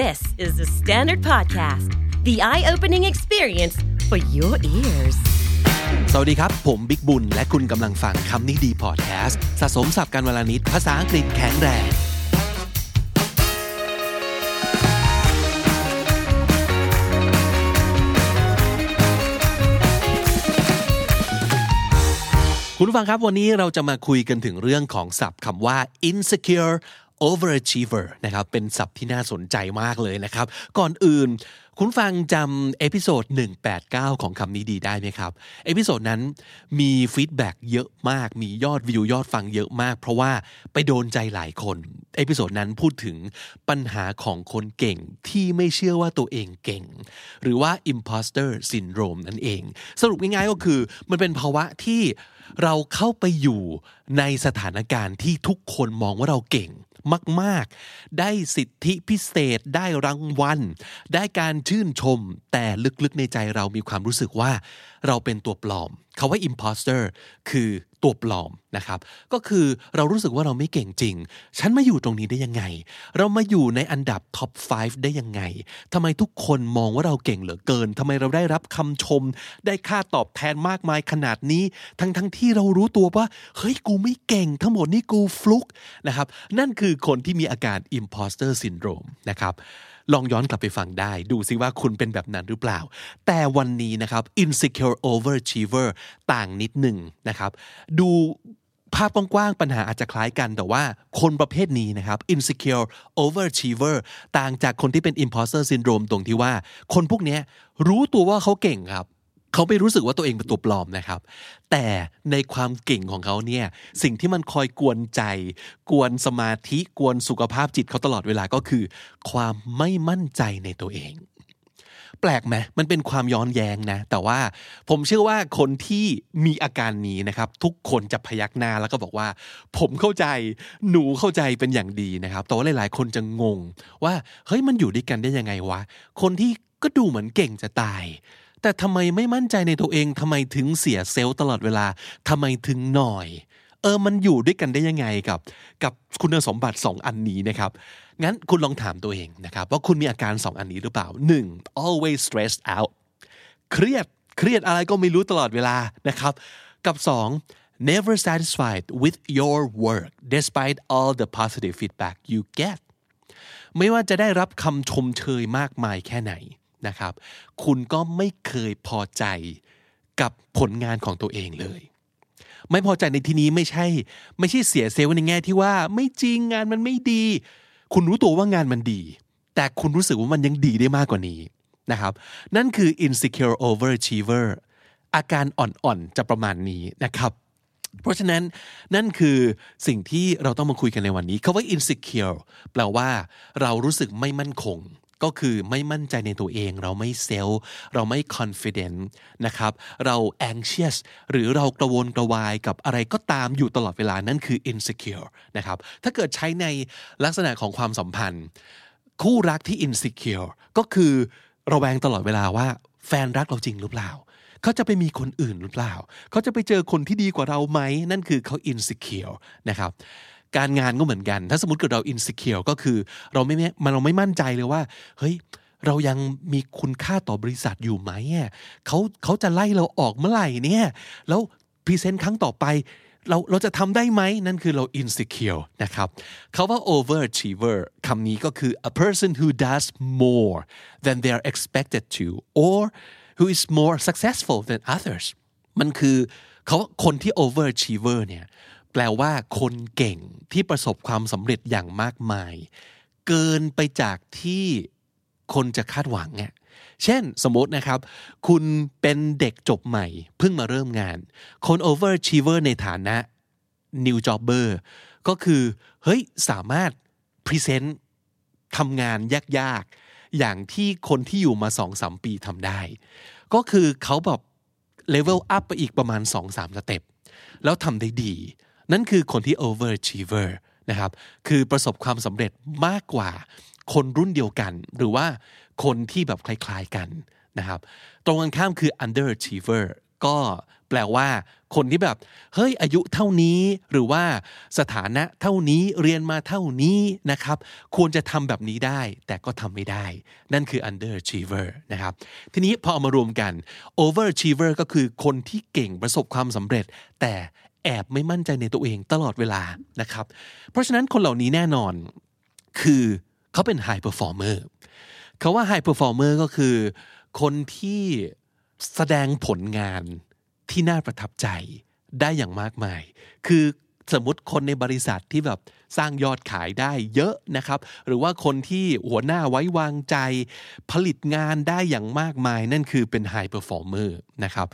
This is the Standard Podcast, the eye opening experience for your ears. สวัสดีครับ ผมบิ๊กบุญ และคุณกำลังฟังคำนี้ดีพอดแคสต์สะสมสับการวลานิดภาษาอังกฤษแข็งแรง คุณผู้ฟังครับวันนี้เราจะมาคุยกันถึงเรื่องของศัพท์คำว่า insecure overachiever นะครับเป็นศัพท์ที่น่าสนใจมากเลยนะครับ ก่อนอื่น คุณผู้ฟังจำ episode 189 ของคำนี้ดีได้ไหมครับ episode นั้นมี feedback เยอะมาก มียอดวิวยอดฟังเยอะมาก เพราะว่าไปโดนใจหลายคน episode นั้นพูดถึงปัญหาของคนเก่งที่ไม่เชื่อว่าตัวเองเก่ง หรือว่า imposter syndrome นั่นเอง สรุปง่ายๆก็คือ มันเป็นภาวะที่เราเข้าไปอยู่ในสถานการณ์ที่ทุกคนมองว่าเราเก่ง มาก ๆ ได้สิทธิพิเศษได้รางวัล ได้การชื่นชม แต่ลึกๆในใจเรามีความรู้สึกว่า เราเป็นตัวปลอมคาว่า imposter คือตัวปลอมนะครับ ก็คือเรารู้สึกว่าเราไม่เก่งจริง ฉันมาอยู่ตรงนี้ได้ยังไง เรามาอยู่ในอันดับท็อป 5 ได้ยังไงทำไมทุกคนมองว่าเราเก่งเหลือเกินทำไมเราได้รับคำชม ได้ค่าตอบแทนมากมายขนาดนี้ ทั้งทั้งที่เรารู้ตัวว่า เฮ้ย กูไม่เก่ง ทั้งหมดนี่กูฟลุกนะครับ นั่นคือคนที่มีอาการ imposter syndrome นะครับ ลองย้อนกลับไปฟังได้ ดูซิว่าคุณเป็นแบบนั้นหรือเปล่า แต่วันนี้นะครับ insecure overachiever ต่างนิดหนึ่งนะครับ ดูภาพกว้างๆปัญหาอาจจะคล้ายกัน แต่ว่าคนประเภทนี้นะครับ insecure overachiever ต่างจากคนที่เป็น imposter syndrome ตรงที่ว่า คนพวกนี้รู้ตัวว่าเขาเก่งครับ เขาไม่รู้สึกว่าตัวเองเป็นตัวปลอมนะครับ แต่ในความเก่งของเขาเนี่ย สิ่งที่มันคอยกวนใจ กวนสมาธิ กวนสุขภาพจิตเขาตลอดเวลาก็คือ ความไม่มั่นใจในตัวเอง แปลกไหมมันเป็นความย้อนแย้งนะ แต่ว่าผมเชื่อว่าคนที่มีอาการนี้นะครับ ทุกคนจะพยักหน้าแล้วก็บอกว่า ผมเข้าใจ หนูเข้าใจเป็นอย่างดีนะครับ แต่ว่าหลาย ๆ คนจะงงว่า เฮ้ย มันอยู่ด้วยกันได้ยังไงวะ คนที่ก็ดูเหมือนเก่งจะตาย แต่ทำไมไม่มั่นใจในตัวเองทำไมถึงเสียเซลล์ตลอดเวลาทำไมถึงหน่อยเออมันอยู่ด้วยกันได้ยังไงกับ กับคุณสมบัติ 2 อันนี้นะครับ งั้นคุณลองถามตัวเองนะครับ ว่าคุณมีอาการ 2 อันนี้หรือเปล่า 1. always stressed out เครียดเครียดอะไรก็ไม่รู้ตลอดเวลานะครับ กับ 2. never satisfied with your work despite all the positive feedback you get ไม่ว่าจะได้รับคำชมเชยมากมายแค่ไหน นะครับ คุณก็ไม่เคยพอใจกับผลงานของตัวเองเลย ไม่พอใจในที่นี้ไม่ใช่ ไม่ใช่เสียเซลล์ในแง่ที่ว่าไม่จริงงานมันไม่ดี คุณรู้ตัวว่างานมันดี แต่คุณรู้สึกว่ามันยังดีได้มากกว่านี้นะครับ นั่นคือ insecure overachiever อาการอ่อนๆจะประมาณนี้นะครับเพราะฉะนั้นนั่นคือสิ่งที่เราต้องมาคุยกันในวันนี้คาว่า insecure แปลว่าเรารู้สึกไม่มั่นคง ก็คือไม่มั่นใจในตัวเอง เราไม่เซลล์เราไม่ confident นะครับเรา anxious หรือเรากระวนกระวายกับอะไรก็ตามอยู่ตลอดเวลานั่นคือ insecure นะครับถ้าเกิดใช้ในลักษณะของความสัมพันธ์ คู่รักที่ insecure ก็คือระแวงตลอดเวลาว่าแฟนรักเราจริงหรือเปล่าเขาจะไปมีคนอื่นหรือเปล่า เขาจะไปเจอคนที่ดีกว่าเราไหม นั่นคือเขา insecure นะครับ การงานก็เหมือนกัน ถ้าสมมติเกิดเรา insecure ก็คือ เราไม่มันเราไม่มั่นใจเลยว่า เฮ้ย เรายังมีคุณค่าต่อบริษัทอยู่ไหมอะเขาเขาจะไล่เราออกเมื่อไหร่เนี่ย แล้ว present ครั้งต่อไป เราเราจะทำได้ไหม นั่นคือเรา insecure นะครับเขาว่า overachiever คำนี้ก็คือ a person who does more than they are expected to or who is more successful than others มันคือเขาคนที่ overachiever เนี่ย แปลว่าคนเก่งที่ประสบความสำเร็จอย่างมากมาย เกินไปจากที่คนจะคาดหวังเนี่ยเช่นสมมตินะครับ คุณเป็นเด็กจบใหม่ เพิ่งมาเริ่มงาน คน overachiever ในฐานะ new jobber ก็คือ เฮ้ย สามารถ present ทำงานยากๆ อย่างที่คนที่อยู่มาสองสามปีทำได้ ก็คือเขาแบบ level up ไปอีกประมาณ2-3สเต็ปแล้วทำได้ดี นั่นคือคนที่ overachiever นะครับ คือประสบความสำเร็จมากกว่าคนรุ่นเดียวกัน หรือว่าคนที่แบบคล้ายๆกันนะครับ ตรงกันข้ามคือ underachiever ก็แปลว่า คนที่แบบ เฮ้ยอายุเท่านี้ หรือว่าสถานะเท่านี้เรียนมาเท่านี้นะครับ ควรจะทำแบบนี้ได้ แต่ก็ทำไม่ได้ นั่นคือ underachiever นะครับ ทีนี้พอเอามารวมกัน overachiever ก็คือคนที่เก่งประสบความสำเร็จ แต่ แอบไม่มั่นใจในตัวเองตลอดเวลานะครับ เพราะฉะนั้นคนเหล่านี้แน่นอน คือเขาเป็น high performer เขาว่า high performer ก็คือ คนที่แสดงผลงานที่น่าประทับใจได้อย่างมากมาย คือสมมติคนในบริษัทที่แบบสร้างยอดขายได้เยอะนะครับ หรือว่าคนที่หัวหน้าไว้วางใจ ผลิตงานได้อย่างมากมาย นั่นคือเป็น high performer นะครับ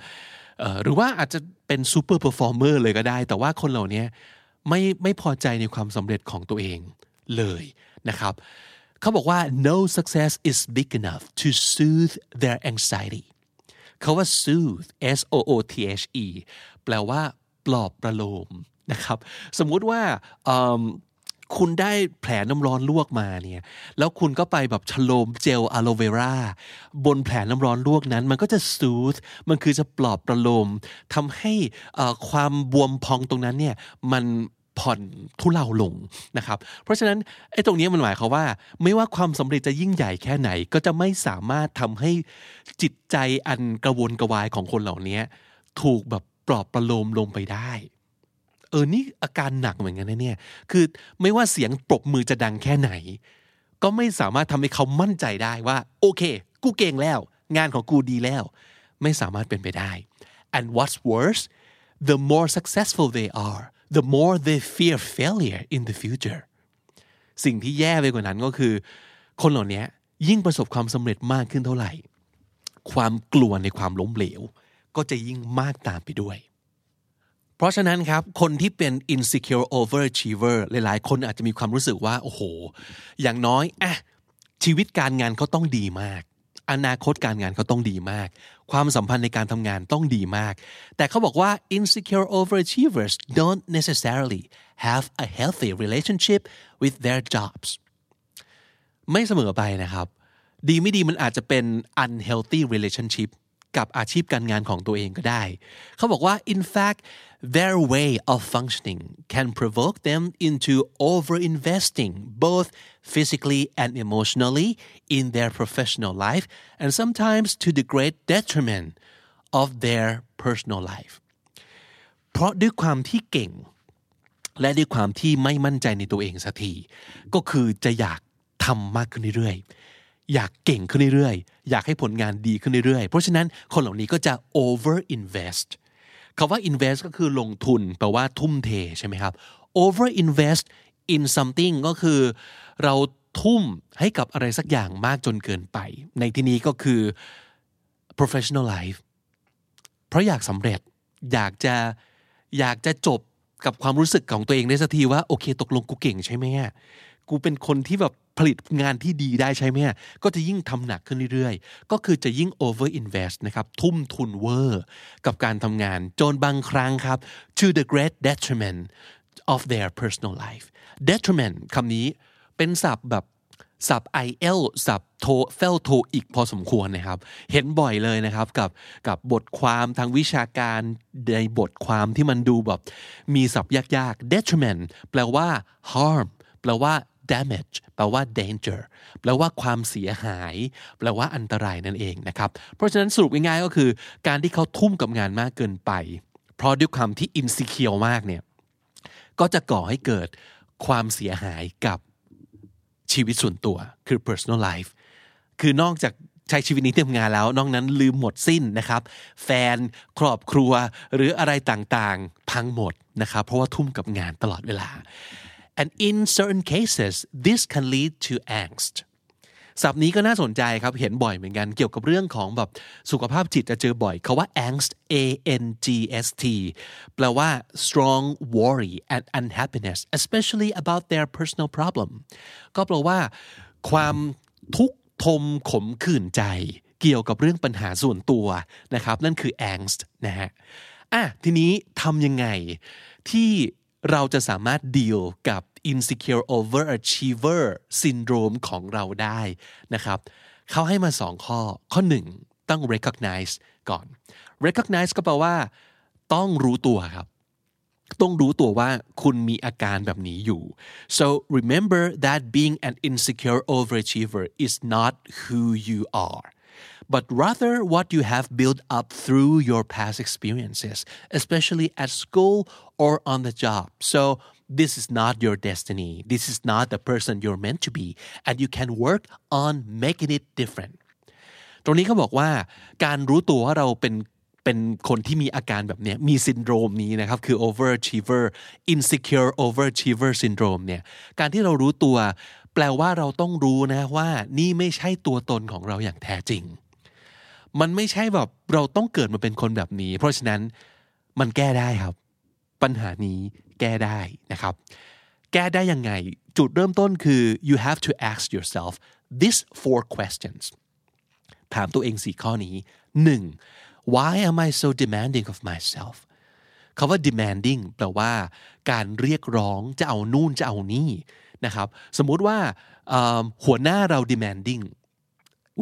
หรือว่าอาจจะเป็น super performer เลยก็ได้ แต่ว่าคนเหล่านี้ไม่ไม่พอใจในความสำเร็จของตัวเองเลยนะครับเขาบอกว่า no success is big enough to soothe their anxiety เขาว่า soothe s o o t h e แปลว่า ปลอบประโลมนะครับ สมมุติว่า คุณได้แผลน้ำร้อนลวกมาเนี่ย แล้วคุณก็ไปแบบฉโลมเจลอะโลเวราบนแผลน้ำร้อนลวกนั้น มันก็จะ soothe มันคือจะปลอบประโลมทำให้ความบวมพองตรงนั้นเนี่ยมันผ่อนทุเลาลงนะครับ เพราะฉะนั้นไอ้ตรงนี้มันหมายความว่า ไม่ว่าความสำเร็จจะยิ่งใหญ่แค่ไหน ก็จะไม่สามารถทำให้จิตใจอันกระวนกระวายของคนเหล่านี้ถูกแบบปลอบประโลมลงไปได้ เออนี่อาการหนักเหมือนกันนะเนี่ย คือไม่ว่าเสียงปรบมือจะดังแค่ไหน ก็ไม่สามารถทำให้เขามั่นใจได้ว่า โอเค กูเก่งแล้ว งานของกูดีแล้ว ไม่สามารถเป็นไปได้ and what's worse the more successful they are the more they fear failure in the future สิ่งที่แย่ไปกว่านั้นก็คือ คนเหล่านี้ยิ่งประสบความสำเร็จมากขึ้นเท่าไหร่ ความกลัวในความล้มเหลว ก็จะยิ่งมากตามไปด้วย เพราะฉะนั้นครับ คนที่เป็น insecure overachiever หลายๆ คนอาจจะมีความรู้สึกว่า โอ้โห อย่างน้อยอะชีวิตการงานเขาต้องดีมาก อนาคตการงานเขาต้องดีมาก ความสัมพันธ์ในการทำงานต้องดีมาก แต่เขาบอกว่า insecure overachievers don't necessarily have a healthy relationship with their jobs ไม่เสมอไปนะครับ ดีไม่ดีมันอาจจะเป็น unhealthy relationship กับอาชีพการงานของตัวเองก็ได้ เขาบอกว่า in fact their way of functioning can provoke them into overinvesting both physically and emotionally in their professional life and sometimes to the great detriment of their personal life เพราะด้วยความที่เก่ง และด้วยความที่ไม่มั่นใจในตัวเองสักทีก็คือจะอยากทำมากขึ้นเรื่อยๆอยากเก่งขึ้นเรื่อยๆ อยากให้ผลงานดีขึ้นเรื่อยๆ เพราะฉะนั้นคนเหล่านี้ก็จะ over invest คาว่า invest ก็คือลงทุนแปลว่าทุ่มเทใช่ไหมครับ over invest in something ก็คือเราทุ่มให้กับอะไรสักอย่างมากจนเกินไป ในที่นี้ก็คือ professional life เพราะอยากสำเร็จอยากจะอยากจะจบกับความรู้สึกของตัวเองได้สักทีว่าโอเคตกลงกูเก่งใช่ไหมกูเป็นคนที่แบบ ผลิตงานที่ดีได้ใช่ไหมก็จะยิ่งทำหนักขึ้นเรื่อยๆ ก็คือจะยิ่ง over invest นะครับ ทุ่มทุนเวอร์ กับการทำงานจนบางครั้งครับ to the great detriment of their personal life detriment คำนี้เป็นศัพท์แบบศัพท์ IL ศัพท์โทเฟลโทอีกพอสมควรนะครับ เห็นบ่อยเลยนะครับกับกับบทความทางวิชาการในบทความที่มันดูแบบ มีศัพท์ยากๆ detriment แปลว่า harm แปลว่า damage แปลว่า danger แปลว่าความเสียหาย แปลว่าอันตรายนั่นเองนะครับ เพราะฉะนั้นสรุปง่ายๆก็คือ การที่เขาทุ่มกับงานมากเกินไป เพราะด้วยความที่ insecure มากเนี่ย ก็จะก่อให้เกิดความเสียหายกับชีวิตส่วนตัว คือ personal life คือนอกจากใช้ชีวิตนี้ทำงานแล้ว นอกนั้นลืมหมดสิ้นนะครับ แฟนครอบครัวหรืออะไรต่างๆ พังหมดนะครับ เพราะว่าทุ่มกับงานตลอดเวลา and in certain cases this can lead to angst ศัพท์นี้ก็น่าสนใจครับ เห็นบ่อยเหมือนกันเกี่ยวกับเรื่องของแบบสุขภาพจิตจะเจอบ่อยเขาว่า angst a n g s t แปลว่า strong worry and unhappiness especially about their personal problem ก็แปลว่า ความทุกข์ทมขมขื่นใจ เกี่ยวกับเรื่องปัญหาส่วนตัวนะครับ นั่นคือ angst นะฮะอะทีนี้ทำยังไงที่ เราจะสามารถดีลกับ insecure overachiever syndrome ของเราได้นะครับเขาให้มาสองข้อ ข้อหนึ่งต้อง recognize ก่อน recognize ก็แปลว่า ต้องรู้ตัวครับ ต้องรู้ตัวว่าคุณมีอาการแบบนี้อยู่ so remember that being an insecure overachiever is not who you are but rather what you have built up through your past experiences especially at school or on the job so this is not your destiny this is not the person you're meant to be and you can work on making it different ตรงนี้เขาบอกว่าการรู้ตัวว่าเราเป็นเป็นคนที่มีอาการแบบนี้มีซินโดรมนี้นะครับคือ overachiever insecure overachiever syndrome เนี่ยการที่เรารู้ตัว แปลว่าเราต้องรู้นะว่านี่ไม่ใช่ตัวตนของเราอย่างแท้จริง มันไม่ใช่แบบเราต้องเกิดมาเป็นคนแบบนี้ เพราะฉะนั้นมันแก้ได้ครับ ปัญหานี้แก้ได้นะครับ แก้ได้ยังไง จุดเริ่มต้นคือ you have to ask yourself these four questions ถามตัวเองสี่ข้อนี้ 1. why am I so demanding of myself คาว่า demanding แปลว่าการเรียกร้องจะเอานู่นจะเอานี่นะครับสมมุติว่าหัวหน้าเรา demanding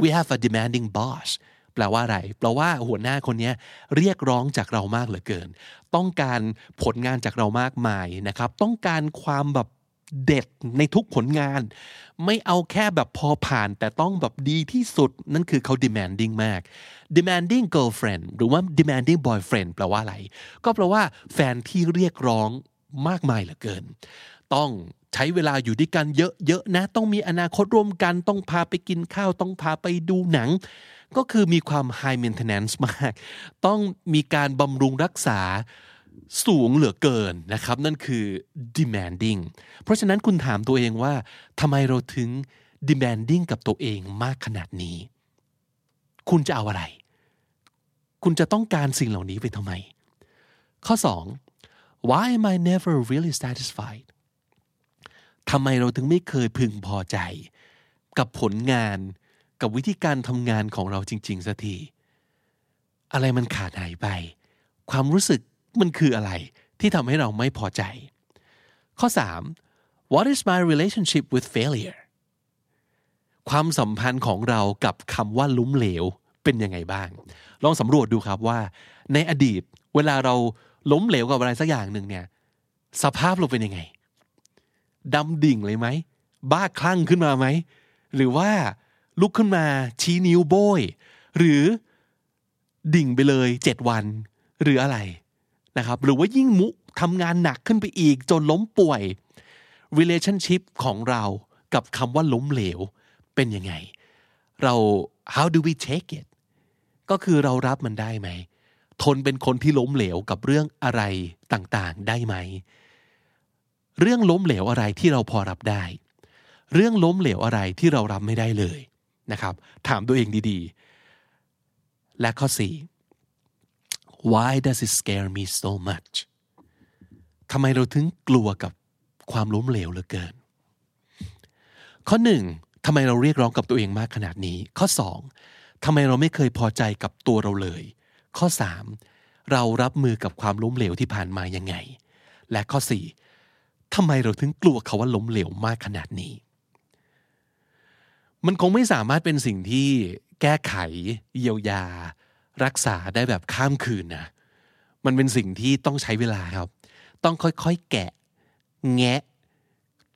we have a demanding boss แปลว่าอะไร แปลว่าหัวหน้าคนนี้เรียกร้องจากเรามากเหลือเกิน ต้องการผลงานจากเรามากมายนะครับ ต้องการความแบบเด็ดในทุกผลงาน ไม่เอาแค่แบบพอผ่านแต่ต้องแบบดีที่สุด นั่นคือเขา demanding มาก demanding girlfriend หรือว่า demanding boyfriend แปลว่าอะไร ก็แปลว่าแฟนที่เรียกร้องมากมายเหลือเกิน ต้องใช้เวลาอยู่ด้วยกันเยอะๆนะ ต้องมีอนาคตร่วมกัน ต้องพาไปกินข้าว ต้องพาไปดูหนัง ก็คือมีความ high maintenance มาก ต้องมีการบำรุงรักษาสูงเหลือเกินนะครับ นั่นคือ demanding เพราะฉะนั้นคุณถามตัวเองว่าทำไมเราถึง demanding กับตัวเองมากขนาดนี้ คุณจะเอาอะไร คุณจะต้องการสิ่งเหล่านี้ไปทำไม ข้อ 2 why am I never really satisfied ทำไมเราถึงไม่เคยพึงพอใจ กับผลงานกับวิธีการทำงานของเราจริง ๆสักทีอะไรมันขาดหายไป ความรู้สึกมันคืออะไร ที่ทำให้เราไม่พอใจ ข้อ 3 what is my relationship with failure ความสัมพันธ์ของเรากับคำว่าล้มเหลวเป็นยังไงบ้าง ลองสำรวจดูครับว่า ในอดีตเวลาเราล้มเหลวกับอะไรสักอย่างหนึ่งเนี่ย สภาพเราเป็นยังไง ดำดิ่งเลยไหม บ้าคลั่งขึ้นมาไหม หรือว่าลุกขึ้นมาชี้นิ้วโบย หรือดิ่งไปเลยเจ็ดวัน หรืออะไรนะครับ หรือว่ายิ่งมุทำงานหนักขึ้นไปอีกจนล้มป่วย relationship ของเรากับคำว่าล้มเหลวเป็นยังไง เรา how do we take it ก็คือเรารับมันได้ไหม ทนเป็นคนที่ล้มเหลวกับเรื่องอะไรต่างๆ ได้ไหม เรื่องล้มเหลวอะไรที่เราพอรับได้ เรื่องล้มเหลวอะไรที่เรารับไม่ได้เลยนะครับ ถามตัวเองดีๆ และข้อสี่ why does it scare me so much ทำไมเราถึงกลัวกับความล้มเหลวเหลือเกิน ข้อหนึ่งทำไมเราเรียกร้องกับตัวเองมากขนาดนี้ ข้อสองทำไมเราไม่เคยพอใจกับตัวเราเลย ข้อสามเรารับมือกับความล้มเหลวที่ผ่านมายังไง และข้อสี่ ทำไมเราถึงกลัวเขาว่าล้มเหลวมากขนาดนี้ มันคงไม่สามารถเป็นสิ่งที่แก้ไข เยียวยา รักษาได้แบบข้ามคืนนะ มันเป็นสิ่งที่ต้องใช้เวลาครับ ต้องค่อยๆแกะ แงะ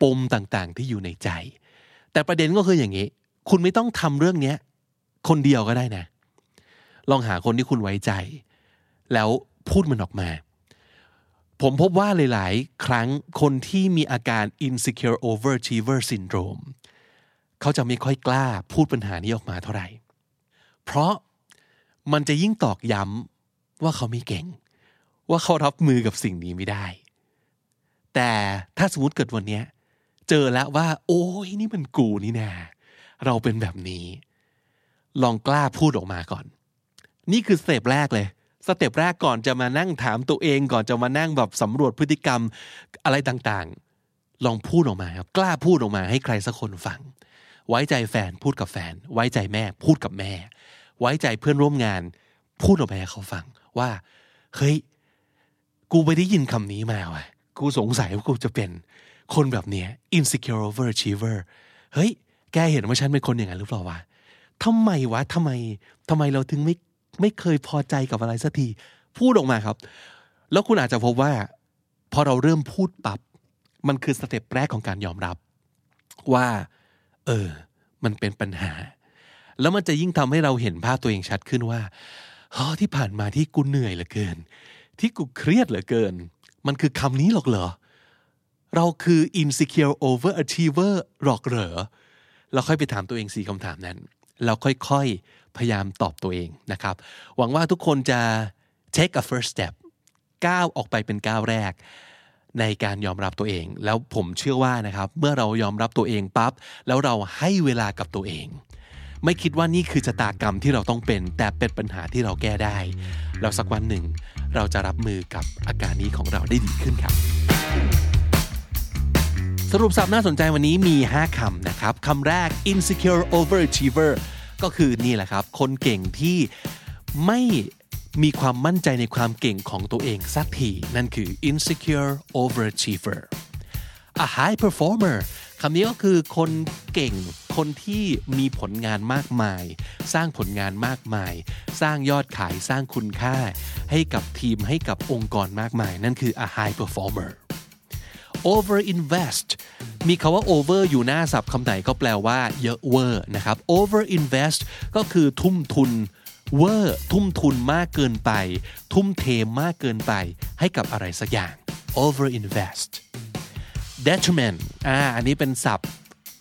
ปมต่างๆ ที่อยู่ในใจ แต่ประเด็นก็คืออย่างนี้ คุณไม่ต้องทำเรื่องนี้คนเดียวก็ได้นะ ลองหาคนที่คุณไว้ใจ แล้วพูดมันออกมา ผมพบว่าหลาย ๆ ครั้งคนที่มีอาการ insecure overachiever syndrome เขาจะไม่ค่อยกล้าพูดปัญหานี้ออกมาเท่าไหร่ เพราะมันจะยิ่งตอกย้ำว่าเขาไม่เก่ง ว่าเขารับมือกับสิ่งนี้ไม่ได้ แต่ถ้าสมมติเกิดวันนี้เจอแล้วว่า โอ้ยนี่มันกูนี่นาเราเป็นแบบนี้ ลองกล้าพูดออกมาก่อน นี่คือสเต็ปแรกเลย สเต็ปแรกก่อนจะมานั่งถามตัวเองก่อนจะมานั่งแบบสำรวจพฤติกรรมอะไรต่างๆ ลองพูดออกมาครับกล้าพูดออกมาให้ใครสักคนฟัง ไว้ใจแฟนพูดกับแฟน ไว้ใจแม่พูดกับแม่ ไว้ใจเพื่อนร่วมงาน พูดออกไปให้เขาฟังว่า เฮ้ย กูไปได้ยินคำนี้มาว่ะกูสงสัยว่ากูจะเป็นคนแบบเนี้ย insecure overachiever เฮ้ย แกเห็นว่าฉันเป็นคนอย่างนั้นหรือเปล่าวะทำไมวะทำไมทำไมเราถึงไม่ ไม่เคยพอใจกับอะไรสักทีพูดออกมาครับ แล้วคุณอาจจะพบว่าพอเราเริ่มพูดปับมันคือสเต็ปแรกของการยอมรับ ว่า เออ มันเป็นปัญหา แล้วมันจะยิ่งทำให้เราเห็นภาพตัวเองชัดขึ้นว่าฮอที่ผ่านมาที่กูเหนื่อยเหลือเกิน ที่กูเครียดเหลือเกิน มันคือคำนี้หรอกเหรอ เราคือ insecure overachiever หรอกเหรอ เราค่อยไปถามตัวเองสี่คำถามนั้น เราค่อยๆ พยายามตอบตัวเองนะครับ หวังว่าทุกคนจะ take a first step ก้าวออกไปเป็นก้าวแรก ในการยอมรับตัวเอง แล้วผมเชื่อว่านะครับ เมื่อเรายอมรับตัวเองปั๊บ แล้วเราให้เวลากับตัวเอง ไม่คิดว่านี่คือชะตากรรมที่เราต้องเป็น แต่เป็นปัญหาที่เราแก้ได้แล้วสักวันหนึ่ง เราจะรับมือกับอาการนี้ของเราได้ดีขึ้นครับ สรุปสับน่าสนใจวันนี้มี 5คำนะครับคำแรก insecure overachiever ก็คือนี่แหละครับ คนเก่งที่ไม่มีความมั่นใจในความเก่งของตัวเองสักทีนั่นคือ insecure overachiever a high performer คำนี้ก็คือคนเก่ง คนที่มีผลงานมากมาย สร้างผลงานมากมาย สร้างยอดขายสร้างคุณค่า ให้กับทีมให้กับองค์กรมากมาย นั่นคือ a high performer over invest มีคาว่า over อยู่หน้าศัพท์คำไหนก็แปลว่าเยอะเวอร์นะครับ over invest ก็คือทุ่มทุนเวอร์ทุ่มทุนมากเกินไป ทุ่มเทมากเกินไป ให้กับอะไรสักอย่าง over invest detriment อ่าอันนี้เป็นศัพท์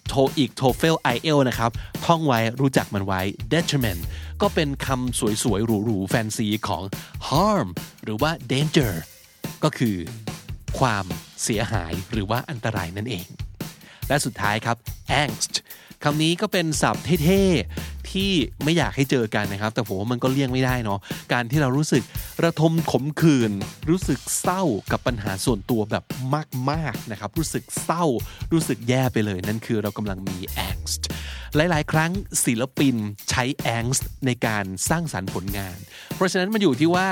โทอีก TOEFL IEL นะครับ ท่องไว้รู้จักมันไว้ detriment ก็เป็นคำสวยๆ หรูๆ แฟนซีของ harm หรือว่า danger ก็คือความ เสียหายหรือว่าอันตรายนั่นเอง และสุดท้ายครับ angst คำนี้ก็เป็นศัพท์เท่ๆ ที่ไม่อยากให้เจอกันนะครับ แต่ผมว่ามันก็เลี่ยงไม่ได้เนาะการที่เรารู้สึกระทมขมขื่นรู้สึกเศร้ากับปัญหาส่วนตัวแบบมากๆนะครับ รู้สึกเศร้า รู้สึกแย่ไปเลย นั่นคือเรากำลังมี angst หลาย ๆ ครั้งศิลปินใช้ angst ในการสร้างสรรค์ผลงาน เพราะฉะนั้นมันอยู่ที่ว่า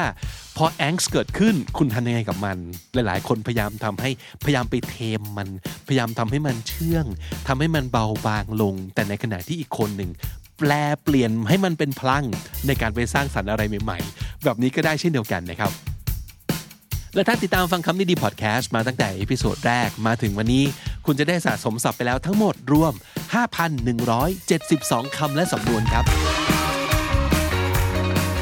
พอ angst เกิดขึ้นคุณทำยังไงกับมัน หลาย ๆ คนพยายามทำให้พยายามไป tame มัน พยายามทำให้มันเชื่องทำให้มันเบาบางลง แต่ในขณะที่อีกคนหนึ่ง แปลเปลี่ยนให้มันเป็นพลังในการไปสร้างสรรค์อะไรใหม่ๆ แบบนี้ก็ได้เช่นเดียวกันนะครับ และถ้าติดตามฟังคำนี้ดีพอดแคสต์มาตั้งแต่ episode แรกมาถึงวันนี้ คุณจะได้สะสมศัพท์ไปแล้วทั้งหมดรวม 5,172 คำและสำนวนครับ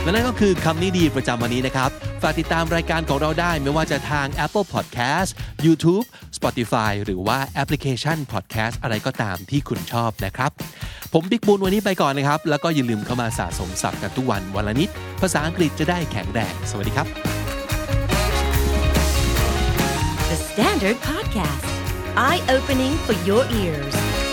และนั่นก็คือคำนี้ดีประจำวันนี้นะครับ ฝากติดตามรายการของเราได้ไม่ว่าจะทาง Apple Podcast YouTube Spotify หรือว่าแอปพลิเคชัน Podcast อะไรก็ตามที่คุณชอบนะครับ ผมบิ๊กบุญวันนี้ไปก่อนนะครับ แล้วก็อย่าลืมเข้ามาสะสมศัพท์กันทุกวันวันละนิด ภาษาอังกฤษจะได้แข็งแรงสวัสดีครับ The Standard Podcast, eye opening for your ears.